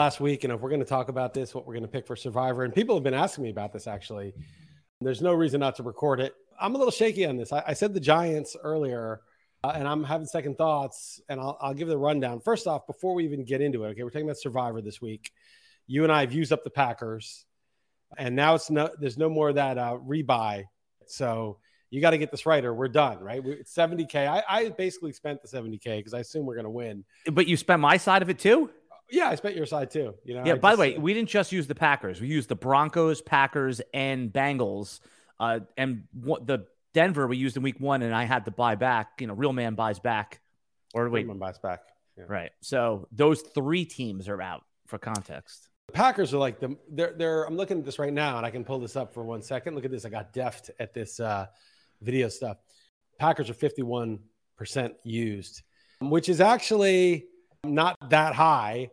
last week, and if we're going to talk about this, what we're going to pick for Survivor, and people have been asking me about this actually. There's no reason not to record it. I'm a little shaky on this. I, I said the Giants earlier, uh, and I'm having second thoughts, and I'll, I'll give the rundown. First off, before we even get into it, okay, we're talking about Survivor this week. You and I have used up the Packers, and now it's no, there's no more of that uh, rebuy. So you got to get this right, or we're done, right? We, it's 70k. I, I basically spent the 70k because I assume we're going to win. But you spent my side of it too. Yeah, I spent your side too. You know. Yeah. I by just- the way, we didn't just use the Packers. We used the Broncos, Packers, and Bengals. Uh, and what the Denver we used in Week One, and I had to buy back. You know, real man buys back. Or wait, Everyone buys back. Yeah. right. So those three teams are out for context. The Packers are like the they're they're. I'm looking at this right now, and I can pull this up for one second. Look at this. I got deft at this uh, video stuff. Packers are 51 percent used, which is actually not that high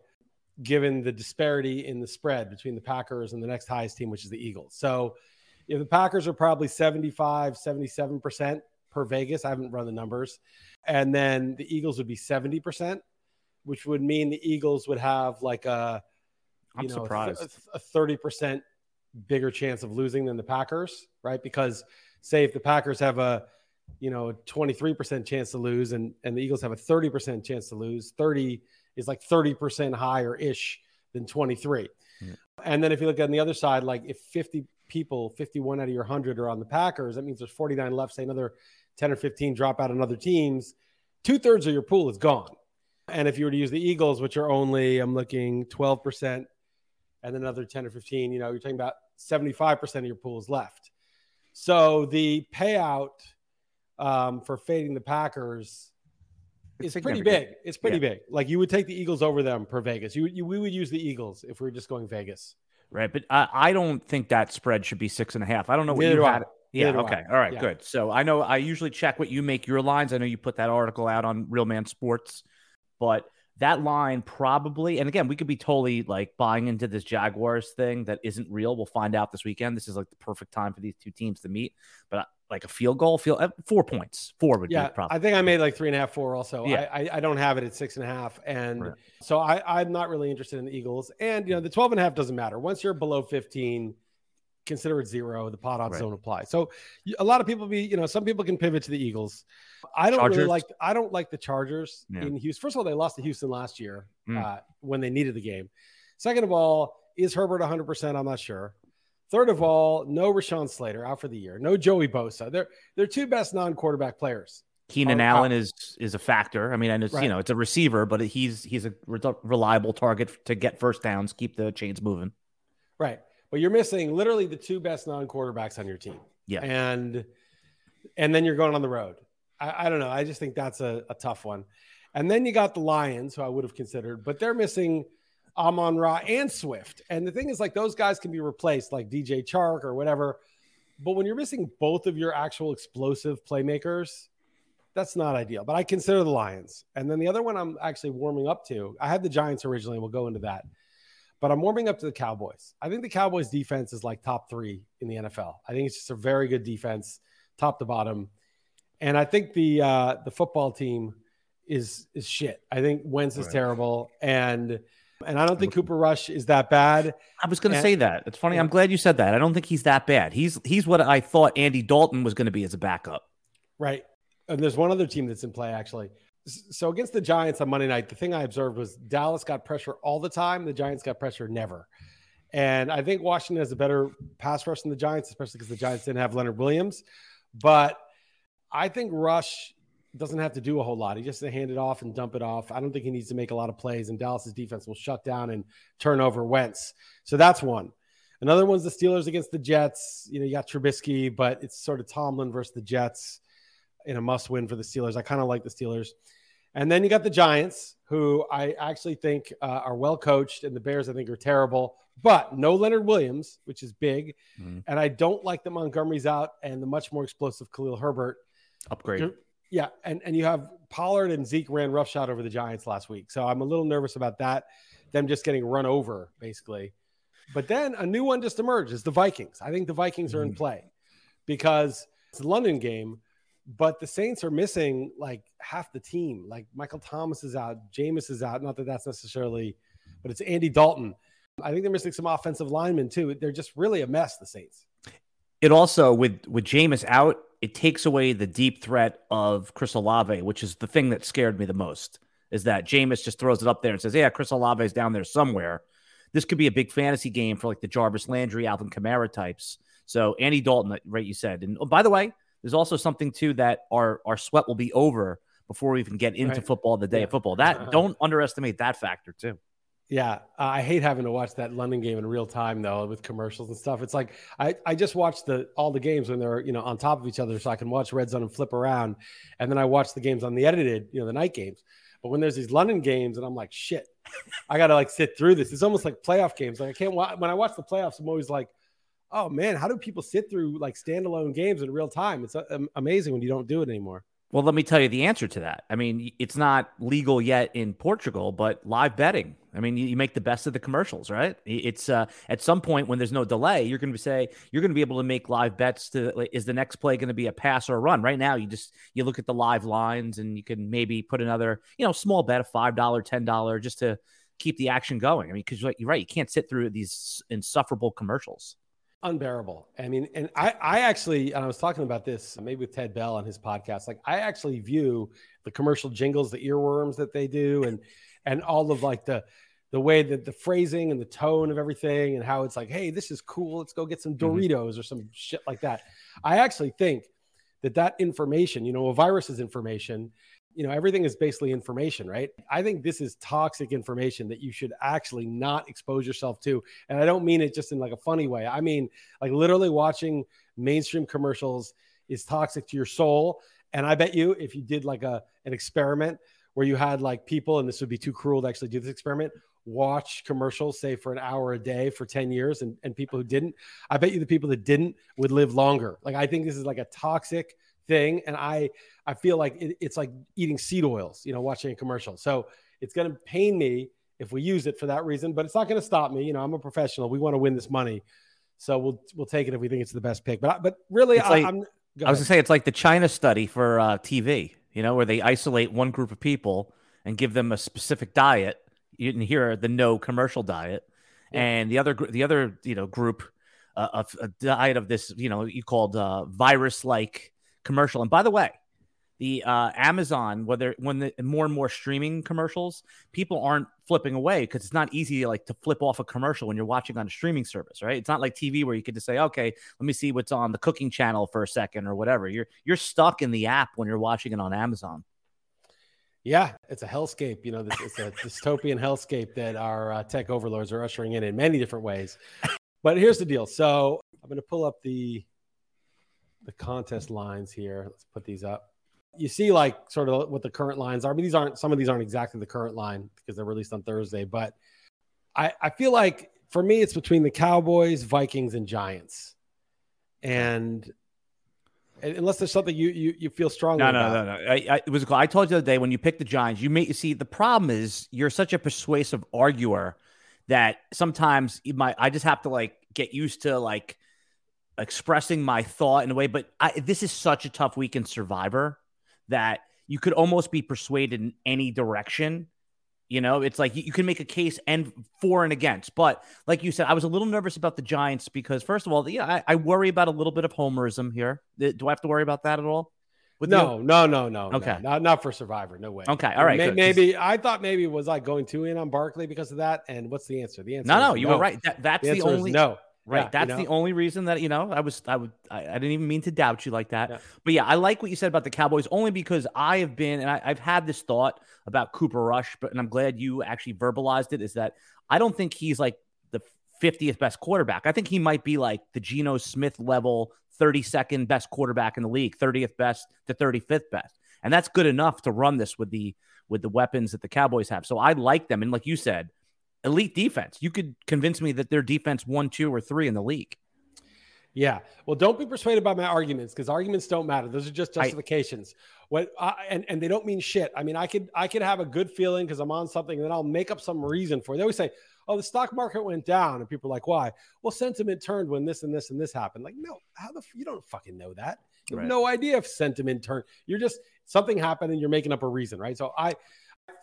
given the disparity in the spread between the Packers and the next highest team, which is the Eagles. So if the Packers are probably 75, 77% per Vegas, I haven't run the numbers. And then the Eagles would be 70%, which would mean the Eagles would have like a, I'm know, surprised. a 30% bigger chance of losing than the Packers, right? Because say if the Packers have a, you know, a 23% chance to lose and, and the Eagles have a 30% chance to lose, 30 is like 30% higher ish than 23. Yeah. And then if you look on the other side, like if 50 people, 51 out of your 100 are on the Packers, that means there's 49 left, say another 10 or 15 drop out on other teams. Two thirds of your pool is gone. And if you were to use the Eagles, which are only, I'm looking 12%, and another 10 or 15, you know, you're talking about 75% of your pool is left. So the payout um, for fading the Packers It's pretty big. It's pretty big. Like you would take the Eagles over them per Vegas. You, you we would use the Eagles if we were just going Vegas. Right. But I, I don't think that spread should be six and a half. I don't know what Neither you had. Yeah. Neither Okay. All right. Yeah. Good. So I know I usually check what you make your lines. I know you put that article out on Real Man Sports, but that line probably, and again, we could be totally like buying into this Jaguars thing that isn't real. We'll find out this weekend. This is like the perfect time for these two teams to meet. But like a field goal, field uh, four points, four would Yeah, be probably. I think I made like three and a half, four. Also, Yeah. I, I I don't have it at six and a half, and Right. so I I'm not really interested in the Eagles. And you know, the 12 and a half doesn't matter. Once you're below 15, consider it zero. The pot odds Right. don't apply. So a lot of people be you know some people can pivot to the Eagles. I don't really like I don't like the Chargers Yeah. in Houston. First of all, they lost to Houston last year Mm. uh, when they needed the game. Second of all, is Herbert 100? percent I'm not sure. Third of all, no Rashawn Slater out for the year. No Joey Bosa. They're they're two best non-quarterback players. Keenan Allen is is a factor. I mean, and it's Right. you know it's a receiver, but he's he's a re- reliable target to get first downs, keep the chains moving. Right. But you're missing literally the two best non-quarterbacks on your team. Yeah. And and then you're going on the road. I, I don't know. I just think that's a, a tough one. And then you got the Lions, who I would have considered, but they're missing Amon Ra and Swift. And the thing is, like those guys can be replaced, like DJ Chark or whatever. But when you're missing both of your actual explosive playmakers, that's not ideal. But I consider the Lions. And then the other one I'm actually warming up to. I had the Giants originally. We'll go into that but I'm warming up to the Cowboys. I think the Cowboys defense is like top three in the NFL. I think it's just a very good defense, top to bottom. And I think the uh, the football team is is shit. I think Wentz is Right. terrible, and and I don't think Cooper Rush is that bad. I was going to say that. It's funny. Yeah. I'm glad you said that. I don't think he's that bad. He's he's what I thought Andy Dalton was going to be as a backup. Right. And there's one other team that's in play actually. So against the Giants on Monday night, the thing I observed was Dallas got pressure all the time. The Giants got pressure never. And I think Washington has a better pass rush than the Giants, especially because the Giants didn't have Leonard Williams. But I think Rush doesn't have to do a whole lot. He just has to hand it off and dump it off. I don't think he needs to make a lot of plays, and Dallas's defense will shut down and turn over Wentz. So that's one. Another one's the Steelers against the Jets. You know, you got Trubisky, but it's sort of Tomlin versus the Jets in a must win for the Steelers. I kind of like the Steelers. And then you got the Giants, who I actually think uh, are well coached, and the Bears I think are terrible, but no Leonard Williams, which is big. Mhm. And I don't like that Montgomery's out and the much more explosive Khalil Herbert. Upgrade. Yeah, and and you have Pollard and Zeke ran roughshod over the Giants last week, so I'm a little nervous about that. Them just getting run over, basically. But then a new one just emerged: is the Vikings. I think the Vikings are in Mhm. play because it's a London game, but the Saints are missing like half the team. Like Michael Thomas is out, Jameis is out. Not that that's necessarily, but it's Andy Dalton. I think they're missing some offensive linemen too. They're just really a mess, the Saints. It also with with Jameis out, it takes away the deep threat of Chris Olave, which is the thing that scared me the most. Is that Jameis just throws it up there and says, "Yeah, Chris Olave is down there somewhere." This could be a big fantasy game for like the Jarvis Landry, Alvin Kamara types. So Andy Dalton, right? You said, and oh, by the way, there's also something too that our our sweat will be over before we even get into right. football the day yeah. of football. That uh-huh. don't underestimate that factor too. Yeah, I hate having to watch that London game in real time though, with commercials and stuff. It's like I, I just watch the all the games when they're you know on top of each other, so I can watch Red Zone and flip around, and then I watch the games on the edited, you know, the night games. But when there's these London games, and I'm like, shit, I got to like sit through this. It's almost like playoff games. Like I can't watch when I watch the playoffs. I'm always like, oh man, how do people sit through like standalone games in real time? It's uh, amazing when you don't do it anymore. Well, let me tell you the answer to that. I mean, it's not legal yet in Portugal, but live betting. I mean, you, make the best of the commercials, right? It's uh, at some point when there's no delay, you're going to say you're going to be able to make live bets. To is the next play going to be a pass or a run? Right now, you just you look at the live lines and you can maybe put another, you know, small bet, a five dollar, ten dollar, just to keep the action going. I mean, because you're right, you can't sit through these insufferable commercials unbearable. I mean, and I, I actually, and I was talking about this maybe with Ted Bell on his podcast. Like, I actually view the commercial jingles, the earworms that they do, and and all of like the the way that the phrasing and the tone of everything, and how it's like, hey, this is cool. Let's go get some mm-hmm. Doritos mm-hmm. or some shit like that. I actually think that that information, you know, a virus is information you know everything is basically information right? I think this is toxic information that you should actually not expose yourself to. And i don't mean it just in like a funny way. I mean like literally watching mainstream commercials is toxic to your soul. And i bet you if you did like a an experiment where you had like people and this would be too cruel to actually do this experiment watch commercials say for an hour a day for 10 years and, and people who didn't i bet you the people that didn't would live longer. Like i think this is like a toxic thing and i i feel like it, it's like eating seed oils you know watching a commercial. So it's going to pain me if we use it for that reason but it's not going to stop me. You know i'm a professional. We want to win this money. So we'll we'll take it if we think it's the best pick. But but really I, like, I'm, I was gonna say it's like the China study for uh, TV, you know, where they isolate one group of people and give them a specific diet. You can hear the no commercial diet, yeah. and the other the other you know group uh, of a diet of this you know you called uh, virus like commercial. And by the way, the uh, Amazon, whether when the more and more streaming commercials, people aren't flipping away because it's not easy like to flip off a commercial when you're watching on a streaming service, right? It's not like TV where you could just say, okay, let me see what's on the cooking channel for a second or whatever. You're you're stuck in the app when you're watching it on Amazon. Yeah, it's a hellscape. You know, it's a dystopian hellscape that our uh, tech overlords are ushering in in many different ways. But here's the deal. So I'm going to pull up the the contest lines here. Let's put these up. You see, like, sort of what the current lines are. I mean, these aren't some of these aren't exactly the current line because they're released on Thursday, but I, I feel like for me, it's between the Cowboys, Vikings, and Giants. And unless there's something you you, you feel strongly no, no, no, no, no. I, I, it was I told you the other day when you picked the Giants, you may see the problem is you're such a persuasive arguer that sometimes you might I just have to like get used to like expressing my thought in a way. But I, this is such a tough week in Survivor that you could almost be persuaded in any direction. You know, it's like you can make a case and for and against. But like you said, I was a little nervous about the Giants because, first of all, yeah, I, I worry about a little bit of homerism here. Uh, do I have to worry about that at all? no, no, no, no, okay, no, not not for Survivor. No way. Okay, all right. Maybe, maybe I thought maybe was I going too in on Barkley because of that. And what's the answer? The answer. No, no, you no. were right. That, that's the, the only no. Right. Yeah, That's you know? the only reason that, you know, I was, I would, I, I didn't even mean to doubt you like that. Yeah. But yeah, I like what you said about the Cowboys only because I have been, and I, have had this thought about Cooper Rush, but, and I'm glad you actually verbalized it is that I don't think he's like the 50th best quarterback. I think he might be like the Geno Smith level 32nd best quarterback in the league, 30th best to 35th best. And that's good enough to run this with the, with the weapons that the Cowboys have. So I like them. And like you said, elite defense. You could convince me that their defense one, two, or three in the league. Yeah. Well, don't be persuaded by my arguments because arguments don't matter. Those are just justifications. I, what I, and and they don't mean shit. I mean, I could I could have a good feeling because I'm on something, and then I'll make up some reason for it. They always say, "Oh, the stock market went down," and people are like, "Why?" Well, sentiment turned when this and this and this happened. Like, no, how the you don't fucking know that. You have right. no idea if sentiment turned. You're just something happened, and you're making up a reason, right? So I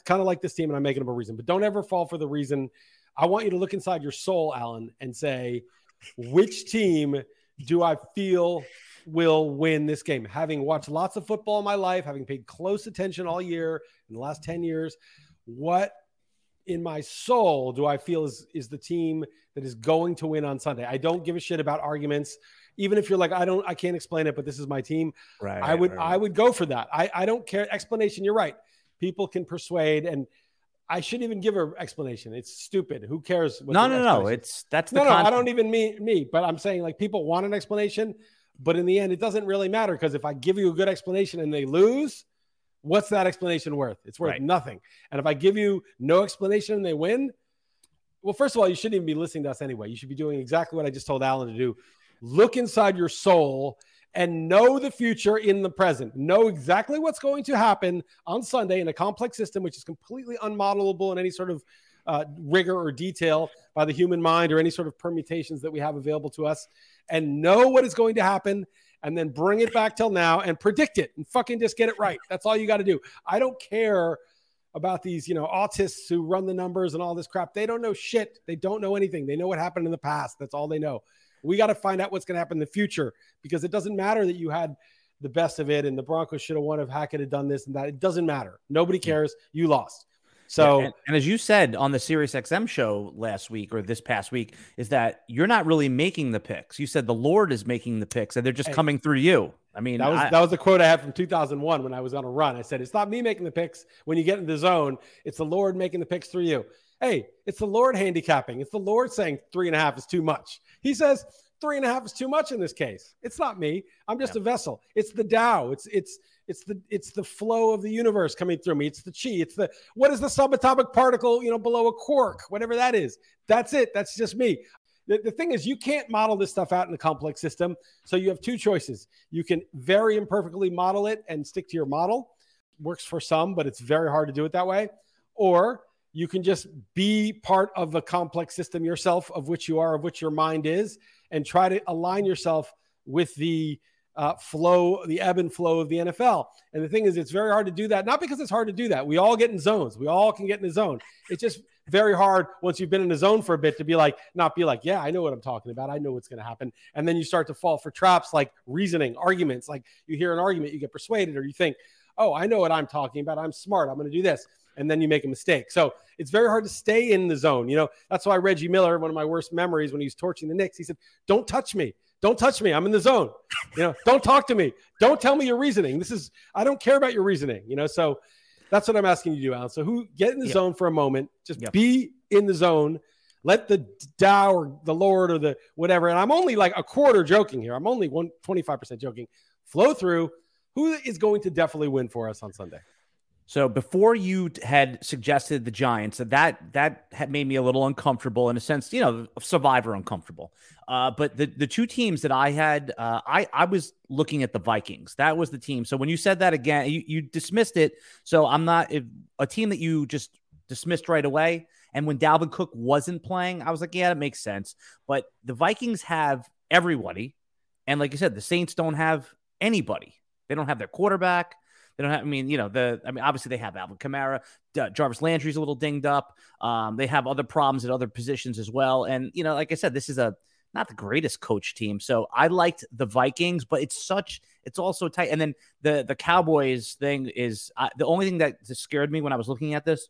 kind of like this team and I'm making up a reason, but don't ever fall for the reason. I want you to look inside your soul, Alan, and say, which team do I feel will win this game? Having watched lots of football in my life, having paid close attention all year in the last 10 years, what in my soul do I feel is is the team that is going to win on Sunday? I don't give a shit about arguments. Even if you're like, I don't, I can't explain it, but this is my team. Right. I would, right. I would go for that. I, I don't care. Explanation. You're right. People can persuade, and I shouldn't even give her explanation. It's stupid. Who cares? No, no, no. It's that's no, no. Concept. I don't even mean me, but I'm saying like people want an explanation, but in the end, it doesn't really matter because if I give you a good explanation and they lose, what's that explanation worth? It's worth right. nothing. And if I give you no explanation and they win, well, first of all, you shouldn't even be listening to us anyway. You should be doing exactly what I just told Alan to do. Look inside your soul and know the future in the present. Know exactly what's going to happen on Sunday in a complex system, which is completely unmodelable in any sort of uh, rigor or detail by the human mind or any sort of permutations that we have available to us, and know what is going to happen and then bring it back till now and predict it and fucking just get it right. That's all you got to do. I don't care about these, you know, autists who run the numbers and all this crap. They don't know shit. They don't know anything. They know what happened in the past. That's all they know. We got to find out what's going to happen in the future because it doesn't matter that you had the best of it and the Broncos should have won if Hackett had done this and that. It doesn't matter. Nobody cares. You lost. So, yeah, and, and, as you said on the Sirius XM show last week or this past week, is that you're not really making the picks. You said the Lord is making the picks, and they're just hey, coming through you. I mean, that was I, that was a quote I had from 2001 when I was on a run. I said, "It's not me making the picks when you get in the zone; it's the Lord making the picks through you." Hey, it's the Lord handicapping. It's the Lord saying three and a half is too much. He says three and a half is too much in this case. It's not me. I'm just yeah. a vessel. It's the Tao. It's it's it's the it's the flow of the universe coming through me. It's the chi. It's the what is the subatomic particle, you know, below a quark, whatever that is. That's it. That's just me. The, the thing is, you can't model this stuff out in a complex system. So you have two choices. You can very imperfectly model it and stick to your model. Works for some, but it's very hard to do it that way. Or you can just be part of the complex system yourself, of which you are, of which your mind is, and try to align yourself with the uh, flow, the ebb and flow of the NFL. And the thing is, it's very hard to do that, not because it's hard to do that. We all get in zones. We all can get in a zone. It's just very hard once you've been in a zone for a bit to be like, not be like, yeah, I know what I'm talking about. I know what's going to happen. And then you start to fall for traps like reasoning, arguments. Like you hear an argument, you get persuaded, or you think, oh, I know what I'm talking about. I'm smart. I'm going to do this. And then you make a mistake. So it's very hard to stay in the zone. You know, that's why Reggie Miller, one of my worst memories when he was torching the Knicks, he said, don't touch me. Don't touch me. I'm in the zone. You know, don't talk to me. Don't tell me your reasoning. This is I don't care about your reasoning. You know, so that's what I'm asking you to do, Alan. So who get in the yep. zone for a moment, just yep. be in the zone. Let the Tao or the Lord or the whatever, and I'm only like a quarter joking here. I'm only one 25% joking. Flow through. Who is going to definitely win for us on Sunday? So before you had suggested the Giants, that that had made me a little uncomfortable in a sense, you know, survivor uncomfortable. Uh, but the the two teams that I had, uh, I I was looking at the Vikings. That was the team. So when you said that again, you, you dismissed it. So I'm not a team that you just dismissed right away. And when Dalvin Cook wasn't playing, I was like, yeah, that makes sense. But the Vikings have everybody, and like you said, the Saints don't have anybody. They don't have their quarterback. They don't have. I mean, you know, the. I mean, obviously they have Alvin Kamara. Jarvis Landry's a little dinged up. Um, they have other problems at other positions as well. And you know, like I said, this is a not the greatest coach team. So I liked the Vikings, but it's such. It's also tight. And then the the Cowboys thing is uh, the only thing that scared me when I was looking at this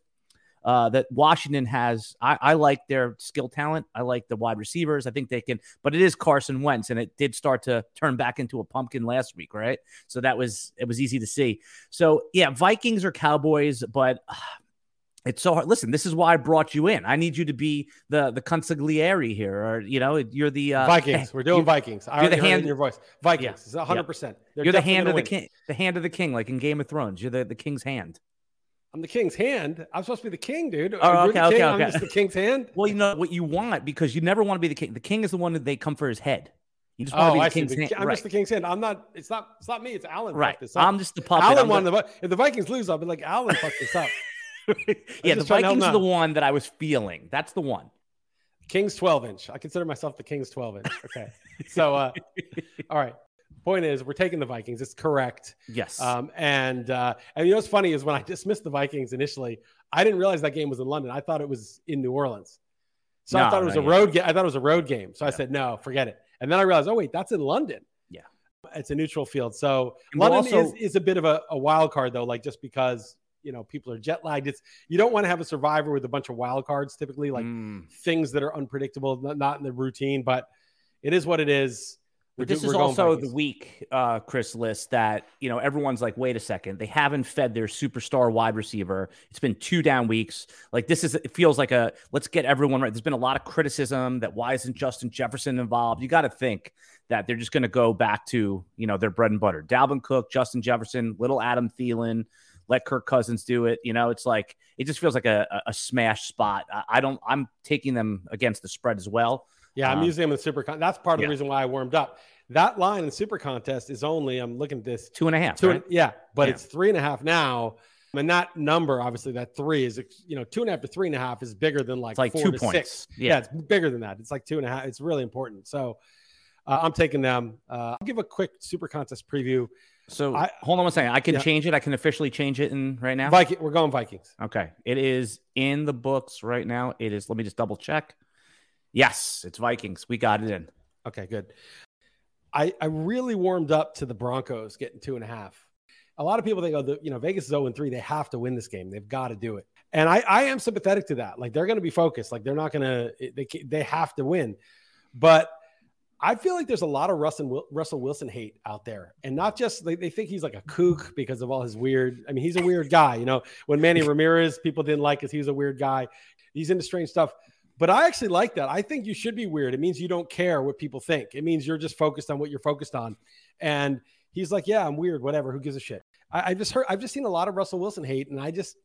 uh, that Washington has. I, I, like their skill talent. I like the wide receivers. I think they can, but it is Carson Wentz, and it did start to turn back into a pumpkin last week, right? So that was it was easy to see. So yeah, Vikings or Cowboys, but. Uh, it's so hard. Listen, this is why I brought you in. I need you to be the the consigliere here, or you know, you're the uh, Vikings. We're doing Vikings. I you're the hand in your voice. Vikings. Yeah. 100. percent You're the hand of the king. The hand of the king, like in Game of Thrones. You're the the king's hand. I'm the king's hand. I'm supposed to be the king, dude. Oh, okay, okay, king. okay. I'm just the king's hand. Well, you know what you want because you never want to be the king. The king is the one that they come for his head. You just want oh, to be the I king's see. hand. I'm right. just the king's hand. I'm not. It's not. It's not me. It's Alan. Right. This I'm just the puppet. Alan won the. If the Vikings lose, I'll be like Alan fucked this up. yeah, the Vikings are the one that I was feeling. That's the one. King's 12 inch. I consider myself the King's 12 inch. Okay. so, uh, all right. Point is, we're taking the Vikings. It's correct. Yes. Um, and uh, and you know what's funny is when I dismissed the Vikings initially, I didn't realize that game was in London. I thought it was in New Orleans. So No, I thought it was a yeah. road game. I thought it was a road game. So I said no, forget it. And then I realized, oh wait, that's in London. Yeah. it's a neutral field. So we'll London also- is, is a bit of a, a wild card though, like just because you know people are jet lagged. It's you don't want to have a survivor with a bunch of wild cards typically, like Mm. things that are unpredictable, not, not in the routine. But it is what it is. But do- this is also the week, uh, Chris Liss that you know everyone's like, wait a second, they haven't fed their superstar wide receiver. It's been two down weeks. Like this is, it feels like a let's get everyone right. There's been a lot of criticism that why isn't Justin Jefferson involved? You got to think that they're just going to go back to you know their bread and butter: Dalvin Cook, Justin Jefferson, little Adam Thielen. Let Kirk Cousins do it. You know, it's like it just feels like a, a- a smash spot. I, I don't. I'm taking them against the spread as well. Yeah, I'm Um, using them in the super. Con- that's part of yeah. the reason why I warmed up. That line in super contest is only. I'm looking at this. Two and a half. Two, right? and, yeah, but Yeah. it's three and a half now. And that number, obviously, that three is, you know, two and a half to three and a half is bigger than like, It's like four two points. six. Yeah. Yeah. it's bigger than that. It's like two and a half. It's really important. So uh, I'm taking them. Uh, I'll give a quick super contest preview. So I- hold on one second. I can Yeah. change it. I can officially change it in right now. Viking, we're going Vikings. Okay. It is in the books right now. It is. Let me just double check. Yes, it's Vikings. We got it in. Okay, good. I, I really warmed up to the Broncos getting two and a half. A lot of people think, oh, the, you know, Vegas is 0 and 3. They have to win this game. They've got to do it. And I, I am sympathetic to that. Like they're going to be focused. Like they're not going to, they, they have to win. But I feel like there's a lot of Russell, Russell Wilson hate out there. And not just, they, they think he's like a kook because of all his weird, I mean, he's a weird guy. You know, when Manny Ramirez, people didn't like us. He was a weird guy. He's into strange stuff. But I actually like that. I think you should be weird. It means you don't care what people think. It means you're just focused on what you're focused on. And he's like, yeah, I'm weird. Whatever. Who gives a shit? I, I just heard. I've just seen a lot of Russell Wilson hate, and I just,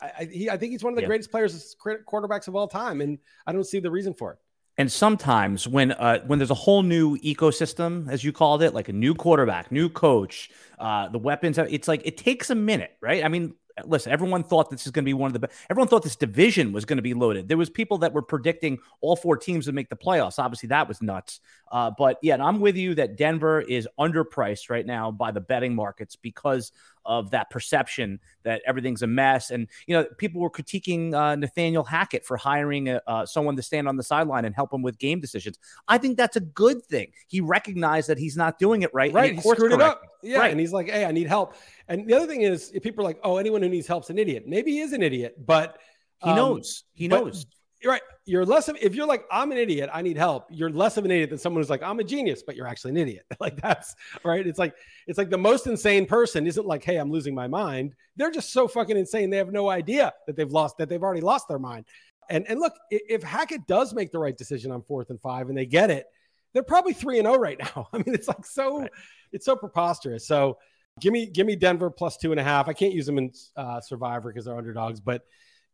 I, I, he, I think he's one of the Yeah. greatest players, quarterbacks of all time, and I don't see the reason for it. And sometimes when uh, when there's a whole new ecosystem, as you called it, like a new quarterback, new coach, uh, the weapons, it's like it takes a minute, right? I mean, listen, everyone thought this is going to be one of the best. Everyone thought this division was going to be loaded. There was people that were predicting all four teams would make the playoffs. Obviously, that was nuts. Uh, but yeah, I'm with you that Denver is underpriced right now by the betting markets because of that perception that everything's a mess. And you know, people were critiquing uh, Nathaniel Hackett for hiring a, uh, someone to stand on the sideline and help him with game decisions. I think that's a good thing. He recognized that he's not doing it right. Right. he He screwed it up. Yeah. Right. And he's like, hey, I need help. And the other thing is, if people are like, oh, anyone who needs help's an idiot. Maybe he is an idiot, but He um, knows. He but- knows. You're right. You're less of if you're like I'm an idiot, I need help. You're less of an idiot than someone who's like I'm a genius, but you're actually an idiot. like that's right. It's like it's like the most insane person isn't like, hey, I'm losing my mind. They're just so fucking insane. They have no idea that they've lost that they've already lost their mind. And and look, if Hackett does make the right decision on fourth and five and they get it, they're probably three and zero right now. I mean, it's like so Right. it's so preposterous. So give me give me Denver plus two and a half. I can't use them in uh, Survivor because they're underdogs, but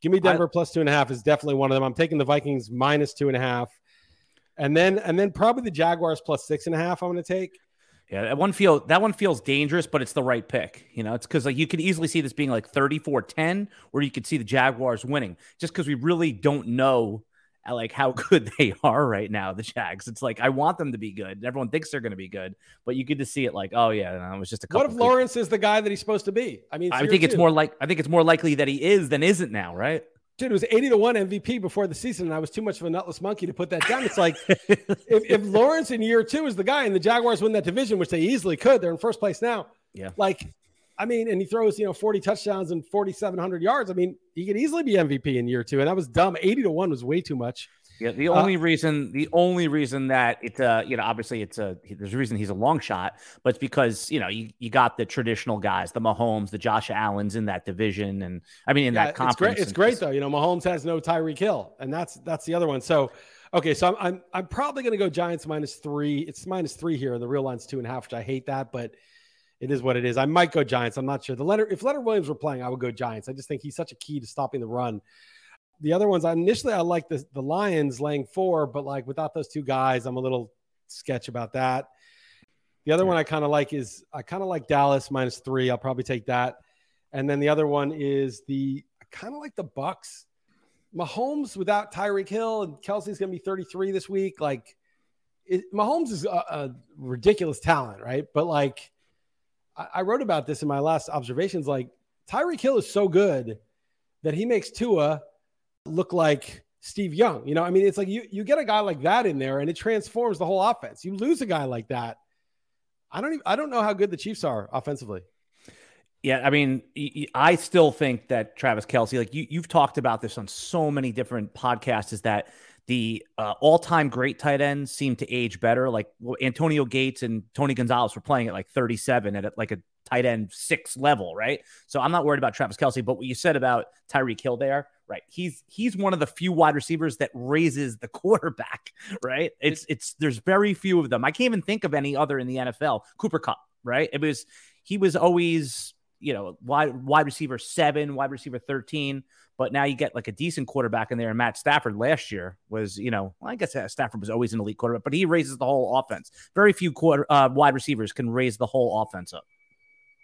give me Denver plus two and a half is definitely one of them. I'm taking the Vikings minus two and a half, and then and then probably the Jaguars plus six and a half. I'm going to take. Yeah, that one feel that one feels dangerous, but it's the right pick. You know, it's because like you could easily see this being like 34-10, or you could see the Jaguars winning, just because we really don't know uh, like how good they are right now, the Jags. It's like I want them to be good. Everyone thinks they're going to be good, but you get to see it like, oh yeah, no, it was just a couple. What if Lawrence is the guy that he's supposed to be? I mean, I think it's two. more like I think it's more likely that he is than isn't now, right? Dude, it was 80 to 1 MVP before the season, and I was too much of a nutless monkey to put that down. It's like if, if Lawrence in year two is the guy and the Jaguars win that division, which they easily could, they're in first place now. Yeah. Like, I mean, and he throws, you know, 40 touchdowns and 4,700 yards. I mean, he could easily be MVP in year two. And that was dumb. 80 to 1 was way too much. Yeah, the Uh, only reason, the only reason that it's uh, you know, obviously it's a there's a reason he's a long shot, but it's because you know you, you got the traditional guys, the Mahomes, the Josh Allen's in that division, and I mean in Yeah, that it's conference. great. It's great though. You know, Mahomes has no Tyreek Hill, and that's that's the other one. So, okay, so I'm I'm, I'm probably going to go Giants minus three. It's minus three here, and the real line's two and a half, which I hate that, but it is what it is. I might go Giants. I'm not sure. The letter if Leonard Williams were playing, I would go Giants. I just think he's such a key to stopping the run. The other ones, I initially I like the the Lions laying four, but like without those two guys, I'm a little sketch about that. The other one I kind of like is I kind of like Dallas minus three. I'll probably take that. And then the other one is the I kind of like the Bucs. Mahomes without Tyreek Hill and Kelce's going to be 33 this week. Like, it, Mahomes is a, a, ridiculous talent, right? But like, I, I, wrote about this in my last observations. Like, Tyreek Hill is so good that he makes Tua look like Steve Young. You know, I mean, it's like you you get a guy like that in there, and it transforms the whole offense. You lose a guy like that. I don't even, I don't know how good the Chiefs are offensively. Yeah, I mean, I still think that Travis Kelce, like you, you've talked about this on so many different podcasts, is that the uh, all-time great tight ends seem to age better. Like well, Antonio Gates and Tony Gonzalez were playing at like 37 at like a tight end six level, right? So I'm not worried about Travis Kelce, But what you said about Tyreek Hill there, right? He's he's one of the few wide receivers that raises the quarterback, right? It's it's there's very few of them. I can't even think of any other in the NFL. Cooper Kupp, right? It was he was always you know wide wide receiver seven, wide receiver 13 but now you get like a decent quarterback in there. And Matt Stafford last year was, you know, well, I guess uh, Stafford was always an elite quarterback, but he raises the whole offense. Very few quarter uh, wide receivers can raise the whole offense up.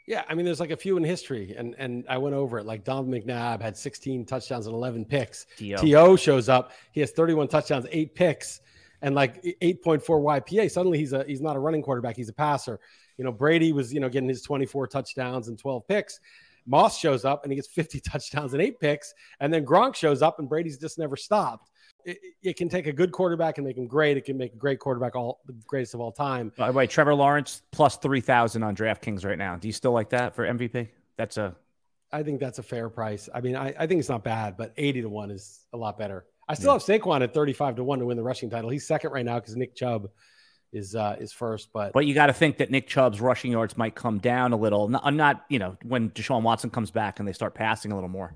Yeah, I mean, there's like a few in history, and and I went over it. Like Don McNabb had 16 touchdowns and 11 picks. T.O. shows up, he has 31 touchdowns, eight picks, and like 8.4 YPA. Suddenly, he's a he's not a running quarterback; he's a passer. You know, Brady was you know getting his 24 touchdowns and 12 picks. Moss shows up and he gets 50 touchdowns and eight picks. And then Gronk shows up and Brady's just never stopped. It, it, can take a good quarterback and make him great. It can make a great quarterback all the greatest of all time. By the way, Trevor Lawrence plus 3,000 on DraftKings right now. Do you still like that for MVP? That's a. I think that's a fair price. I mean, I, I think it's not bad, but 80 to 1 is a lot better. I still yeah. have Saquon at 35 to 1 to win the rushing title. He's second right now because Nick Chubb is uh, is first. But but you got to think that Nick Chubb's rushing yards might come down a little. Not, not you know when Deshaun Watson comes back and they start passing a little more.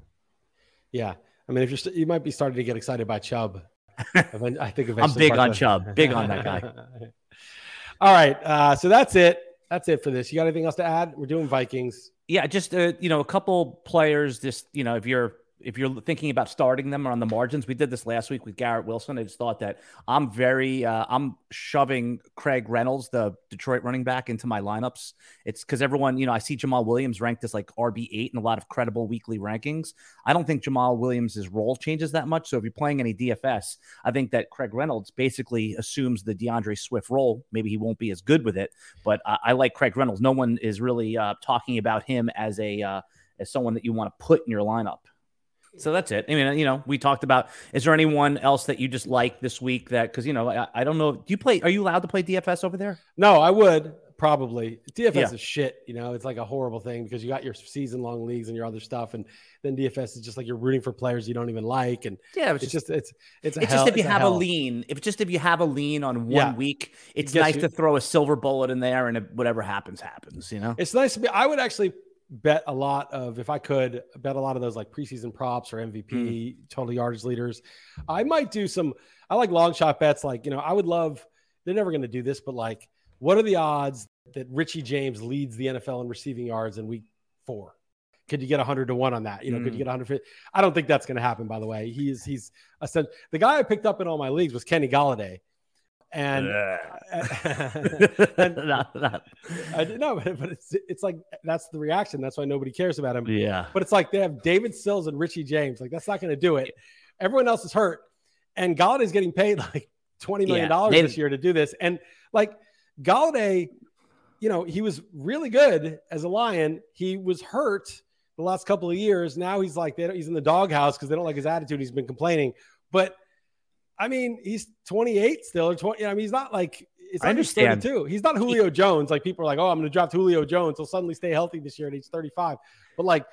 Yeah, I mean if you're st- you might be starting to get excited by Chubb. I think I'm big on Chubb. Big on that guy. All right, uh, so that's it. That's it for this. You got anything else to add? We're doing Vikings. Yeah, just uh, you know a couple players. Just you know if you're if you're thinking about starting them on the margins, we did this last week with Garrett Wilson. I just thought that I'm very, uh, I'm shoving Craig Reynolds, the Detroit running back, into my lineups. It's because everyone, you know, I see Jamaal Williams ranked as like RB eight in a lot of credible weekly rankings. I don't think Jamaal Williams's role changes that much. So if you're playing any DFS, I think that Craig Reynolds basically assumes the D'Andre Swift role. Maybe he won't be as good with it, but I, I like Craig Reynolds. No one is really uh, talking about him as a uh, as someone that you want to put in your lineup. So that's it. I mean, you know, we talked about. Is there anyone else that you just like this week? That because you know, I, I, don't know. Do you play? Are you allowed to play DFS over there? No, I would probably. DFS yeah. is shit. You know, it's like a horrible thing because you got your season long leagues and your other stuff, and then DFS is just like you're rooting for players you don't even like, and yeah, it's, it's just, it's it's it's hell, just if you have hell. a lean. If just if you have a lean on one yeah. week, it's nice you, to throw a silver bullet in there, and whatever happens, happens. You know, it's nice to be. I would actually bet a lot of if I could bet a lot of those like preseason props or MVP mm. total yardage leaders. I might do some I like long shot bets like, you know, I would love they're never going to do this but like what are the odds that Richie James leads the NFL in receiving yards in week 4? Could you get 100 to 1 on that? You know, mm. could you hmm. get 150? I don't think that's going to happen by the way. He's he's a the guy I picked up in all my leagues was Kenny Golladay and, and not, not. I know, but it's it's like that's the reaction. That's why nobody cares about him. Yeah. But it's like they have David Sills and Richie James. Like that's not going to do it. Everyone else is hurt, and Golladay's getting paid like twenty million dollars yeah, this year to do this. And like Golladay, you know, he was really good as a Lion. He was hurt the last couple of years. Now he's like he's in the doghouse because they don't like his attitude. He's been complaining, but I mean, he's 28 still, or 20. I mean, he's not like it's I understand too. He's not Julio Jones. Like people are like, oh, I'm going to draft Julio Jones. He'll suddenly stay healthy this year at age 35. But like,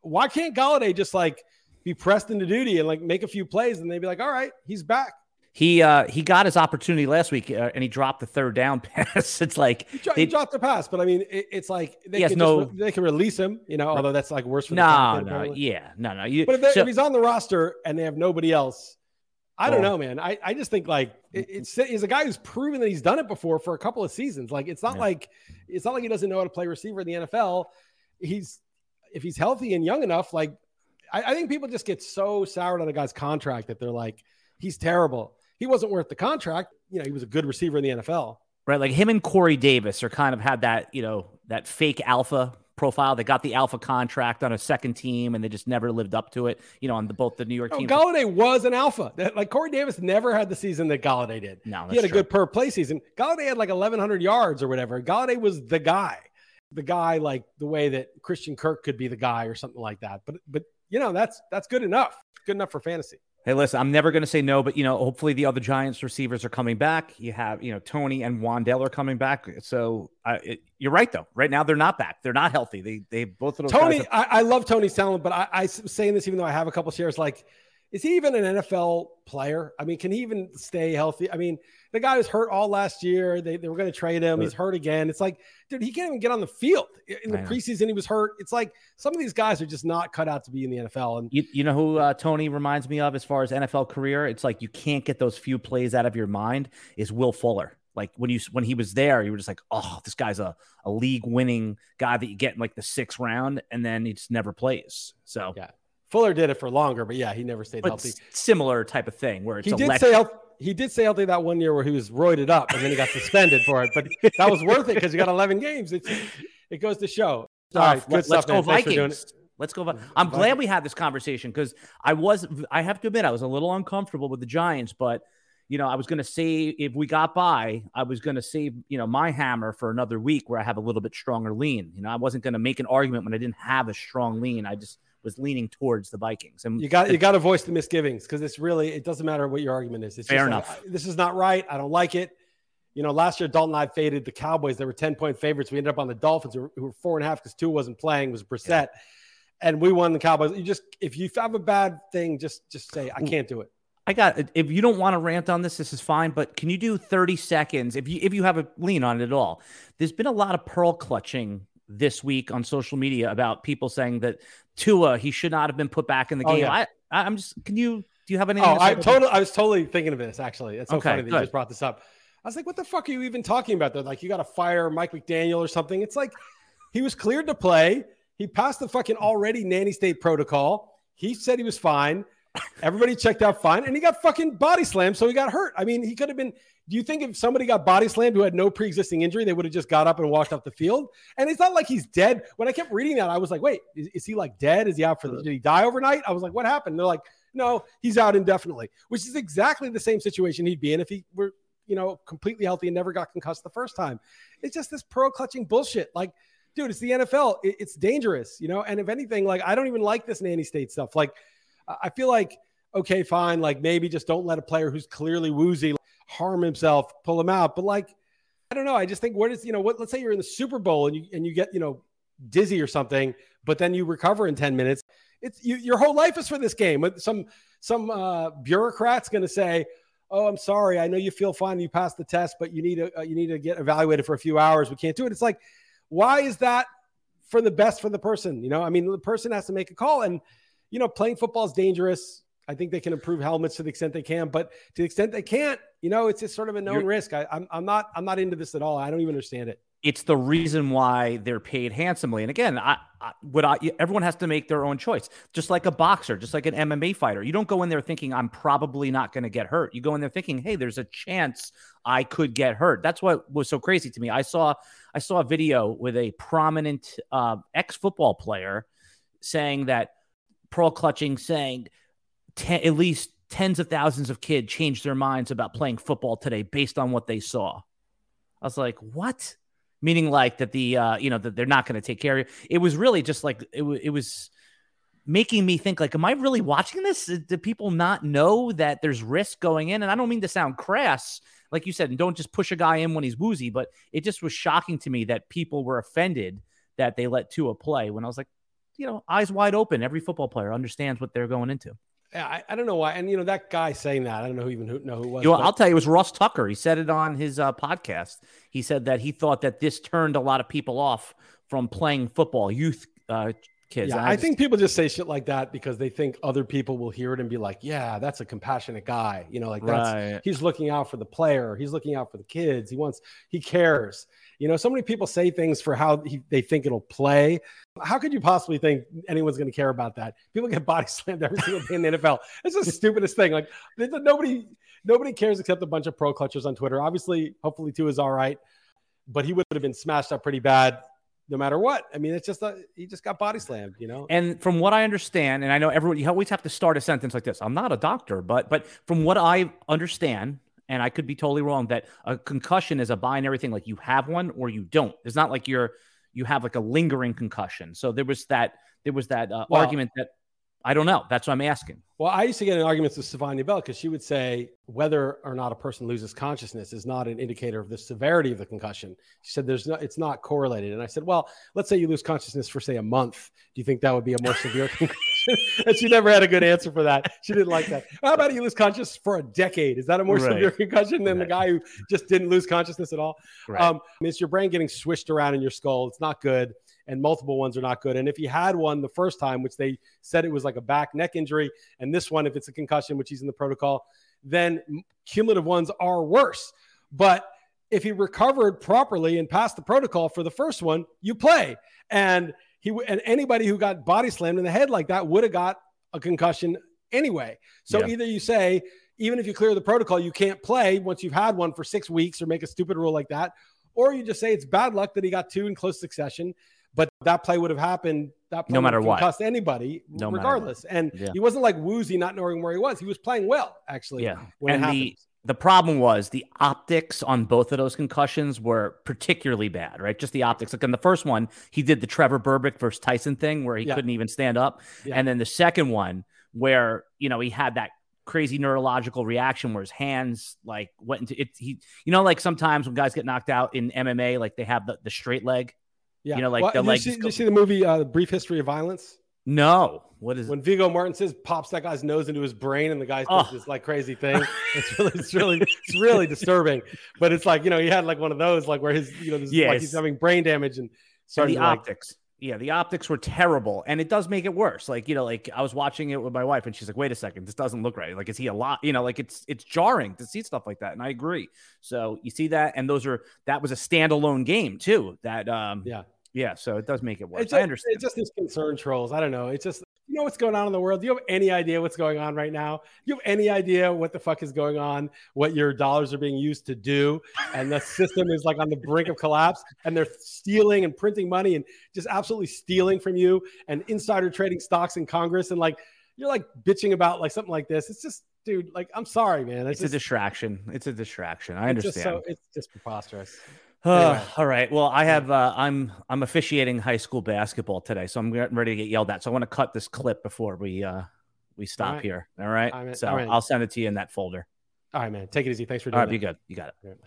why can't Golladay just like be pressed into duty and like make a few plays and they'd be like, all right, he's back. He uh he got his opportunity last week uh, and he dropped the third down pass. it's like he, dro- he dropped the pass, but I mean it, it's like they can no re- they can release him, you know. Although that's like worse for no no yeah no no. You, but if, they, so, if he's on the roster and they have nobody else, I don't know, man. I, I just think like it, it's he's a guy who's proven that he's done it before for a couple of seasons. Like it's not yeah. like it's not like he doesn't know how to play receiver in the NFL. He's if he's healthy and young enough, like I, I think people just get so soured on a guy's contract that they're like, he's terrible. He wasn't worth the contract. You know, he was a good receiver in the NFL. Right. Like him and Corey Davis are kind of had that, you know, that fake alpha profile. They got the alpha contract on a second team, and they just never lived up to it. You know, on the, both the New York teams. Golladay was an alpha. Like Corey Davis never had the season that Golladay did. No, he had a true. good per play season. Golladay had like 1,100 yards or whatever. Golladay was the guy, the guy like the way that Christian Kirk could be the guy or something like that. But but you know that's that's good enough. Good enough for fantasy. Hey, listen, I'm never going to say no, but you know, hopefully the other Giants receivers are coming back. You have, you know, Toney and Wan'Dale are coming back. So uh, it, you're right, though. Right now, they're not back. They're not healthy. They they both of those. Toney, I, I love Toney's talent, but I, I'm saying this even though I have a couple shares. Like, is he even an NFL player? I mean, can he even stay healthy? I mean, the guy was hurt all last year. They, they were going to trade him. He's hurt again. It's like, dude, he can't even get on the field. In the I know. preseason, he was hurt. It's like some of these guys are just not cut out to be in the NFL. And You, you know who uh, Toney reminds me of as far as NFL career? It's like you can't get those few plays out of your mind. Is Will Fuller? Like when you when he was there, you were just like, oh, this guy's a, a league winning guy that you get in like the sixth round, and then he just never plays. So, Yeah. Fuller did it for longer, but yeah, he never stayed but healthy. similar type of thing where it's He did healthy. He did stay healthy that one year where he was roided up and then he got suspended for it. But that was worth it because you got 11 games. It's, it goes to show. All right, good Let- stuff, Let's go man. Thanks for doing it. Vikings. Let's go. I'm glad we had this conversation because I was. I have to admit, I was a little uncomfortable with the Giants, but you know, I was going to say if we got by, I was going to save you know my hammer for another week where I have a little bit stronger lean. You know, I wasn't going to make an argument when I didn't have a strong lean. I just was leaning towards the Vikings. And You got you got to voice the misgivings because it's really it doesn't matter what your argument is. It's Fair just like, enough. this is not right. I don't like it. You know, last year Dalton and I faded the Cowboys. They were 10 point favorites. We ended up on the Dolphins, who were, four and a half because Tua wasn't playing, was Brissett. And we won the Cowboys. You just if you have a bad thing, just just say I can't do it. I got if you don't want to rant on this, this is fine. But can you do 30 seconds if you if you have a lean on it at all? There's been a lot of pearl clutching this week on social media about people saying that Tua he should not have been put back in the Oh, game. yeah. I I'm just can you do you have anything? Oh, I totally I was totally thinking of this actually. It's so Okay, funny that you just brought this up. I was like, what the fuck are you even talking about? Though? Like you got to fire Mike McDaniel or something. It's like he was cleared to play. He passed the fucking already nanny state protocol. He said he was fine. Everybody checked out fine, and he got fucking body slammed, so he got hurt. I mean, he could have been. Do you think if somebody got body slammed who had no pre-existing injury, they would have just got up and walked off the field? And it's not like he's dead. When I kept reading that, I was like, wait, is, is he like dead? Is he out for? The, did he die overnight? I was like, what happened? They're like, no, he's out indefinitely, which is exactly the same situation he'd be in if he were, you know, completely healthy and never got concussed the first time. It's just this pro clutching bullshit. Like, dude, it's the NFL. It- it's dangerous, you know. And if anything, like, I don't even like this nanny state stuff. Like, I feel like, okay, fine, like maybe just don't let a player who's clearly woozy harm himself, pull him out. But like, I don't know. I just think what is, you know, what? Let's say you're in the Super Bowl and you and you get, you know, dizzy or something, but then you recover in ten minutes it's you, your whole life is for this game. Some some uh, bureaucrat's going to say, "Oh, I'm sorry. I know you feel fine. You passed the test, but you need to uh, you need to get evaluated for a few hours. We can't do it." It's like, why is that for the best for the person? You know, I mean, the person has to make a call, and you know, playing football is dangerous. I think they can improve helmets to the extent they can, but to the extent they can't, you know, it's just sort of a known You're- risk. I, I'm I'm not I'm not into this at all. I don't even understand it. it's the reason why they're paid handsomely. And again, I, I what I everyone has to make their own choice. Just like a boxer, just like an MMA fighter. You don't go in there thinking I'm probably not going to get hurt. You go in there thinking, "Hey, there's a chance I could get hurt." That's what was so crazy to me. I saw I saw a video with a prominent uh, ex-football player saying that pearl clutching saying te- at least tens of thousands of kids changed their minds about playing football today based on what they saw. I was like, "What?" meaning like that the uh you know that they're not going to take care of you it was really just like it, w- it was making me think like am i really watching this do people not know that there's risk going in and i don't mean to sound crass like you said and don't just push a guy in when he's woozy but it just was shocking to me that people were offended that they let Tua play when i was like you know eyes wide open every football player understands what they're going into Yeah, I, I don't know why. And you know that guy saying that, I don't know who even who, know who it was. You know, but- I'll tell you, it was Ross Tucker. He said it on his uh, podcast. He said that he thought that this turned a lot of people off from playing football, youth uh, kids. Yeah, And I, just- think people just say shit like that because they think other people will hear it and be like, "Yeah, that's a compassionate guy." You know, like that's Right. he's looking out for the player. He's looking out for the kids. He wants, he cares. You know, so many people say things for how he, they think it'll play. How could you possibly think anyone's going to care about that? People get body slammed every single day in the NFL. It's the stupidest thing. Like nobody, nobody cares except a bunch of pro clutchers on Twitter. Obviously, hopefully, Tua is all right, but he would have been smashed up pretty bad no matter what. I mean, it's just a, he just got body slammed, you know. And from what I understand, and I know everyone, you always have to start a sentence like this. I'm not a doctor, but but from what I understand, and I could be totally wrong, that a concussion is a binary thing. Like you have one or you don't. It's not like you're you have like a lingering concussion. So there was that there was that uh, well, argument that I don't know. That's what I'm asking. Well, I used to get in arguments with Savannah Bell because she would say whether or not a person loses consciousness is not an indicator of the severity of the concussion. She said there's no, it's not correlated. And I said, well, let's say you lose consciousness for say a month. Do you think that would be a more severe concussion? and she never had a good answer for that. She didn't like that. How about you lose consciousness for a decade? Is that a more right. severe concussion than right. the guy who just didn't lose consciousness at all? Right. Um, it's your brain getting swished around in your skull. It's not good and multiple ones are not good. And if he had one the first time, which they said it was like a back neck injury, and this one, if it's a concussion, which he's in the protocol, then cumulative ones are worse. But if he recovered properly and passed the protocol for the first one, you play. And he and anybody who got body slammed in the head like that would have got a concussion anyway. So yeah. either you say, even if you clear the protocol, you can't play once you've had one for six weeks or make a stupid rule like that, or you just say it's bad luck that he got two in close succession but that play would have happened. That no matter what, cost anybody, no regardless. And yeah. he wasn't like woozy, not knowing where he was. He was playing well, actually. Yeah. and the the problem was the optics on both of those concussions were particularly bad, right? Just the optics. Like in the first one, he did the Trevor Berbick versus Tyson thing where he yeah. couldn't even stand up, yeah. and then the second one where you know he had that crazy neurological reaction where his hands like went into it. He, you know, like sometimes when guys get knocked out in MMA, like they have the, the straight leg yeah. You know, like well, the like. Did you see the movie uh, Brief History of Violence? No. What is when it? Viggo Mortensen pops that guy's nose into his brain and the guy does oh. this like crazy thing? It's really, it's really, it's really disturbing. But it's like you know he had like one of those like where his you know this, yes. like he's having brain damage and starting and the optics. Like, yeah, the optics were terrible, and it does make it worse. Like you know, like I was watching it with my wife, and she's like, "Wait a second, this doesn't look right. Like, is he a lot? You know, like it's it's jarring to see stuff like that." And I agree. So you see that, and those are that was a standalone game too. That um, yeah, yeah, so it does make it worse. Just, I understand. It's just these concern trolls. I don't know. It's just you know what's going on in the world. Do you have any idea what's going on right now? Do you have any idea what the fuck is going on? What your dollars are being used to do? And the system is like on the brink of collapse, and they're stealing and printing money and just absolutely stealing from you and insider trading stocks in Congress and like you're like bitching about like something like this. It's just dude, like I'm sorry, man. It's, it's just, a distraction. It's a distraction. I understand. It's just, so, it's just preposterous. Anyway. all right. Well, I have uh, I'm I'm officiating high school basketball today, so I'm getting ready to get yelled at. So I want to cut this clip before we uh we stop all right. here. All right. All right. So all right. I'll send it to you in that folder. All right, man. Take it easy. Thanks for doing All right, that. be good. You got it.